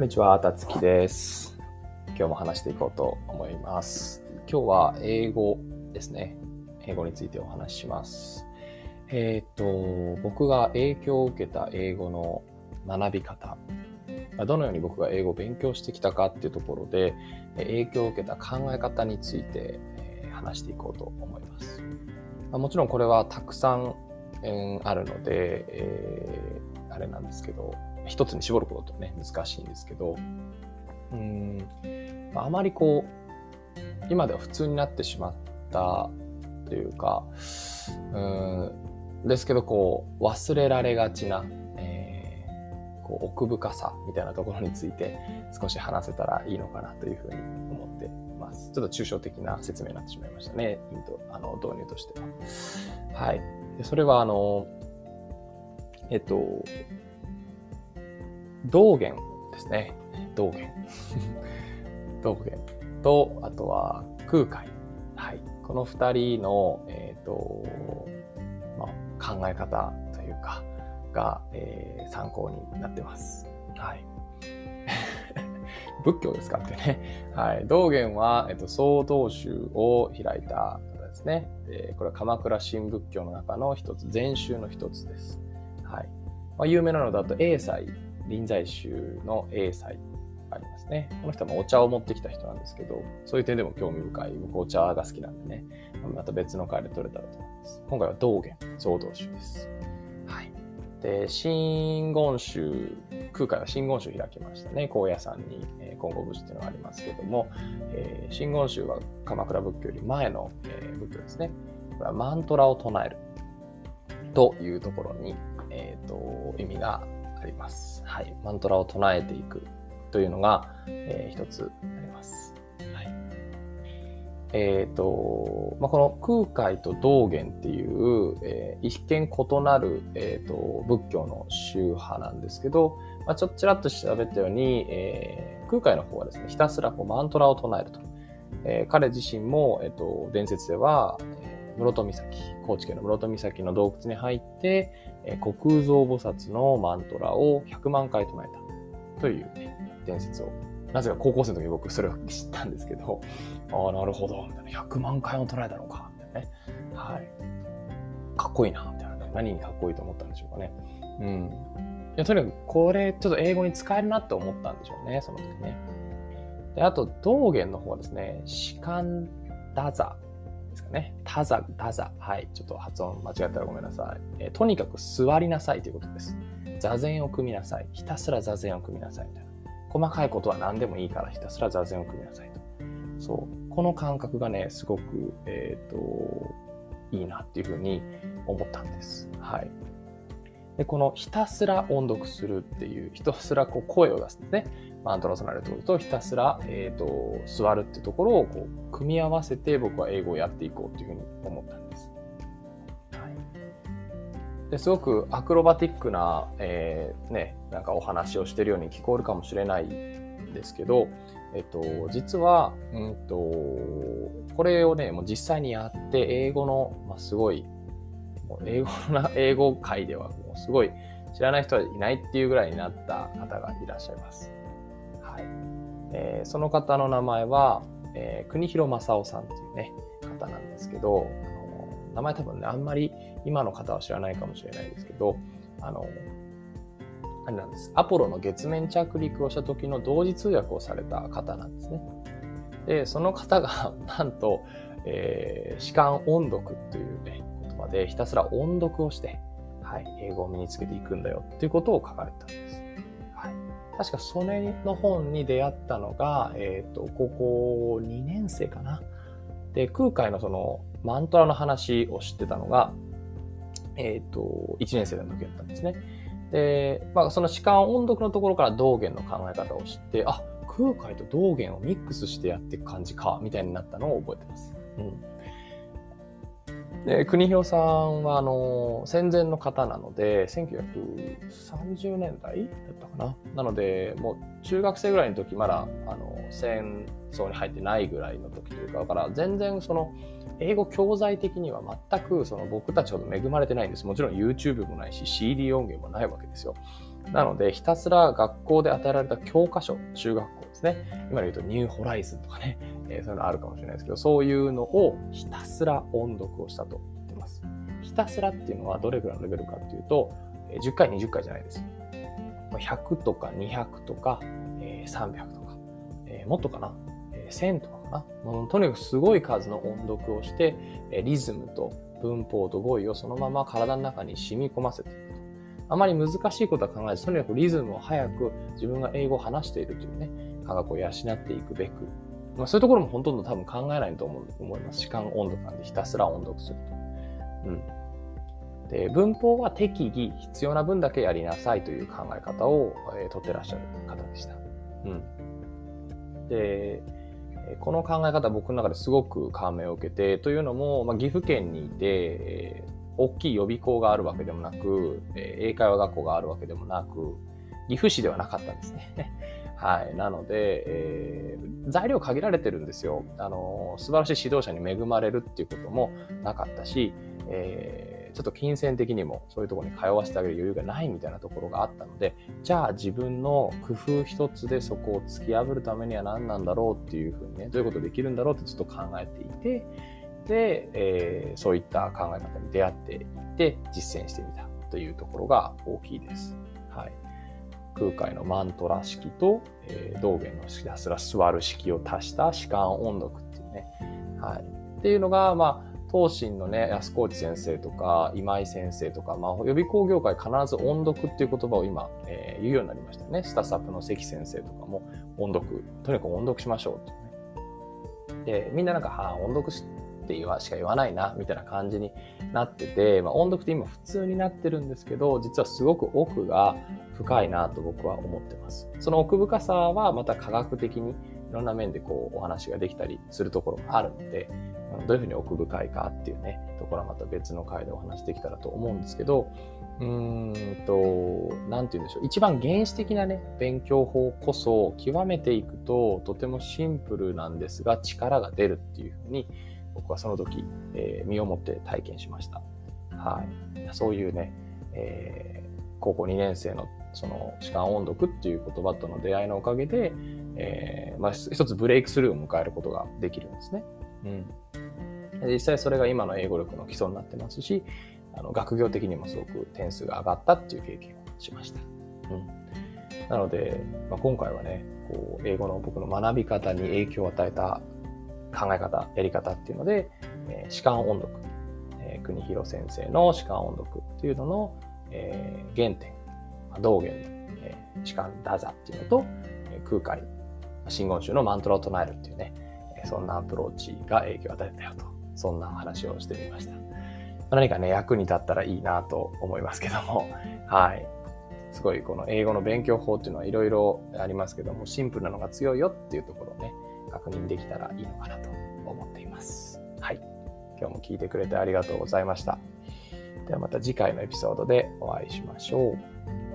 こんにちは、たつきです。今日も話していこうと思います。今日は英語ですね。英語についてお話しします。えっ、と、僕が影響を受けた英語の学び方、どのように僕が英語を勉強してきたかっていうところで、影響を受けた考え方について、え話していこうと思います。まもちろんこれはたくさん、あるので、えーあれなんですけど、一つに絞ることってね、難しいんですけど、うーん、あまりこう、今では普通になってしまったというか、うん、ですけど、こう、忘れられがちな、えーこう奥深さみたいなところについて少し話せたらいいのかなというふうに思ってます。ちょっと抽象的な説明になってしまいましたね。インド、あの、導入としては。はい。でそれは、あの、えっと、道元ですね。道元。道元と、あとは空海。はい。この二人の、えっ、と、まあ、考え方というか、が、えー参考になってます。はい。仏教ですかってね。はい。道元は、えっ、と、総道宗を開いた方ですね。でこれは鎌倉新仏教の中の一つ、禅宗の一つです。はい。まあ、有名なのだと、英才、臨済宗の英才がありますね。この人はまあお茶を持ってきた人なんですけど、そういう点でも興味深い。僕お茶が好きなんでね。また別の回で取れたらと思います。今回は道元、総道宗です。はい。で、真言宗、空海は真言宗を開きましたね。高野山に、えー金剛仏っていうのがありますけども、えー真言宗は鎌倉仏教より前の、えー仏教ですね。これはマントラを唱えるというところに、えー、と意味があります。はい。マントラを唱えていくというのが、えー一つあります。はい。えっ、と、まあ、この空海と道元っていう、えー一見異なる、えー、と仏教の宗派なんですけど、まあ、ちょっとちらっと調べたように、えー空海の方はですね、ひたすらこうマントラを唱えると。えー彼自身も、えっ、と、伝説では、室戸岬、高知県の室戸岬の洞窟に入って、え虚空蔵菩薩のマントラを100万回唱えたという、ね、伝説を。なぜか高校生の時に僕それを知ったんですけど、ああ、なるほど、みたいな。100万回も唱えたのか、みたいなね。はい。かっこいいな、みたいなね。何にかっこいいと思ったんでしょうかね。うん。いや、とにかくこれちょっと英語に使えるなって思ったんでしょうね、その時ね。で、あと、道元の方はですね、士官ダザですかね。タザ、ダザ。はい。ちょっと発音間違ったらごめんなさい。えーとにかく座りなさいということです。座禅を組みなさい。ひたすら座禅を組みなさい。みたいな。細かいことは何でもいいからひたすら座禅を組みなさいと。そう。この感覚がね、すごく、えっ、と、いいなっていうふうに思ったんです。はい。で、このひたすら音読するっていう、ひたすらこう声を出すんですね。マントラを唱えるってことと、ひたすら、えっ、と、座るってところをこう、組み合わせて僕は英語をやっていこうっていうふうに思ったんです。はい。ですごくアクロバティックな、えーね、なんかお話をしてるように聞こえるかもしれないんですけど、えっと、実は、うんと、これをね、もう実際にやって、英語の、まあ、すごい、もう英語な、英語界ではもうすごい知らない人はいないっていうぐらいになった方がいらっしゃいます。い。えーその方の名前は、えー国広正夫さんっていうね、方なんですけど、名前多分ね、あんまり今の方は知らないかもしれないですけど、あの、あれなんです。アポロの月面着陸をした時の同時通訳をされた方なんですね。で、その方が、なんと、えー、士官音読という、ね、言葉でひたすら音読をして、はい、英語を身につけていくんだよっていうことを書かれたんです。確かそれの本に出会ったのが、えっ、と、高校2年生かな。で、空海のそのマントラの話を知ってたのが、えっ、と、1年生の時だったんですね。で、まあ、その士官音読のところから道元の考え方を知って、あ、空海と道元をミックスしてやっていく感じか、みたいになったのを覚えてます。うん。で、国広さんは、あの、戦前の方なので、1930年代だったかな。なので、もう中学生ぐらいの時、まだ、あの、戦争に入ってないぐらいの時というか、だから全然その、英語教材的には全くその僕たちほど恵まれてないんです。もちろん YouTube もないし CD 音源もないわけですよ。なので、ひたすら学校で与えられた教科書、中学ですね。今で言うとニューホライズンとかね、えー、そういうのあるかもしれないですけど、そういうのをひたすら音読をしたと言ってます。ひたすらっていうのはどれぐらいのレベルかっていうと、10回、20回じゃないです。100とか200とか、え300とか、えもっとかな、え1000とかかな。もうとにかくすごい数の音読をして、リズムと文法と語彙をそのまま体の中に染み込ませていくと。あまり難しいことは考えず、とにかくリズムを早く自分が英語を話しているというね、科学を養っていくべく、まあ、そういうところもほとんど多分考えないと思思います。時間温度感でひたすら音読すると。うん。で、文法は適宜必要な分だけやりなさいという考え方を、えー、とってらっしゃる方でした。うん。で、この考え方僕の中ですごく感銘を受けて、というのも、まあ、岐阜県にいて、えー、大きい予備校があるわけでもなく、えー、英会話学校があるわけでもなく、岐阜市ではなかったんですね。はい。なので、えー、材料限られてるんですよ。あの、素晴らしい指導者に恵まれるっていうこともなかったし、えーちょっと金銭的にもそういうところに通わせてあげる余裕がないみたいなところがあったので、じゃあ自分の工夫一つでそこを突き破るためには何なんだろうっていうふうにね、どういうことできるんだろうってちょっと考えていて、で、えー、そういった考え方に出会っていって実践してみたというところが大きいです。はい。空海のマントラ式と、えー、道元のひたすら座る式を足した士官音読っていうね。はい。っていうのが、まあ、東進のね、安河内先生とか、今井先生とか、まあ、予備校業界必ず音読っていう言葉を今、えー、言うようになりましたよね。スタサップの関先生とかも音読、とにかく音読しましょうってね。で、みんななんか、はあ、音読って言わしか言わないな、みたいな感じになってて、まあ、音読って今普通になってるんですけど、実はすごく奥が深いなと僕は思ってます。その奥深さはまた科学的にいろんな面でこうお話ができたりするところがあるので、どういうふうに奥深いかっていうね、ところはまた別の回でお話できたらと思うんですけど、うーんと、なんて言うんでしょう。一番原始的なね、勉強法こそ極めていくととてもシンプルなんですが力が出るっていうふうに僕はその時、えー、身をもって体験しました。はい。そういうね、えー、高校2年生のその士官音読っていう言葉との出会いのおかげで、えー、まあ、一つブレイクスルーを迎えることができるんですね。うん。実際それが今の英語力の基礎になってますし、あの学業的にもすごく点数が上がったっていう経験をしました。うん、なので、まあ、今回はね、こう英語の僕の学び方に影響を与えた考え方、やり方っていうので、えー、士官音読、えー、国広先生の士官音読っていうのの、えー、原点、道元の、えー、士官ダザっていうのと、えー、空海、真言宗のマントラを唱えるっていうね、そんなアプローチが影響を与えたよとそんな話をしてみました。何かね、役に立ったらいいなと思いますけども、はい。すごいこの英語の勉強法っていうのはいろいろありますけども、シンプルなのが強いよっていうところをね、確認できたらいいのかなと思っています。はい。今日も聞いてくれてありがとうございました。ではまた次回のエピソードでお会いしましょう。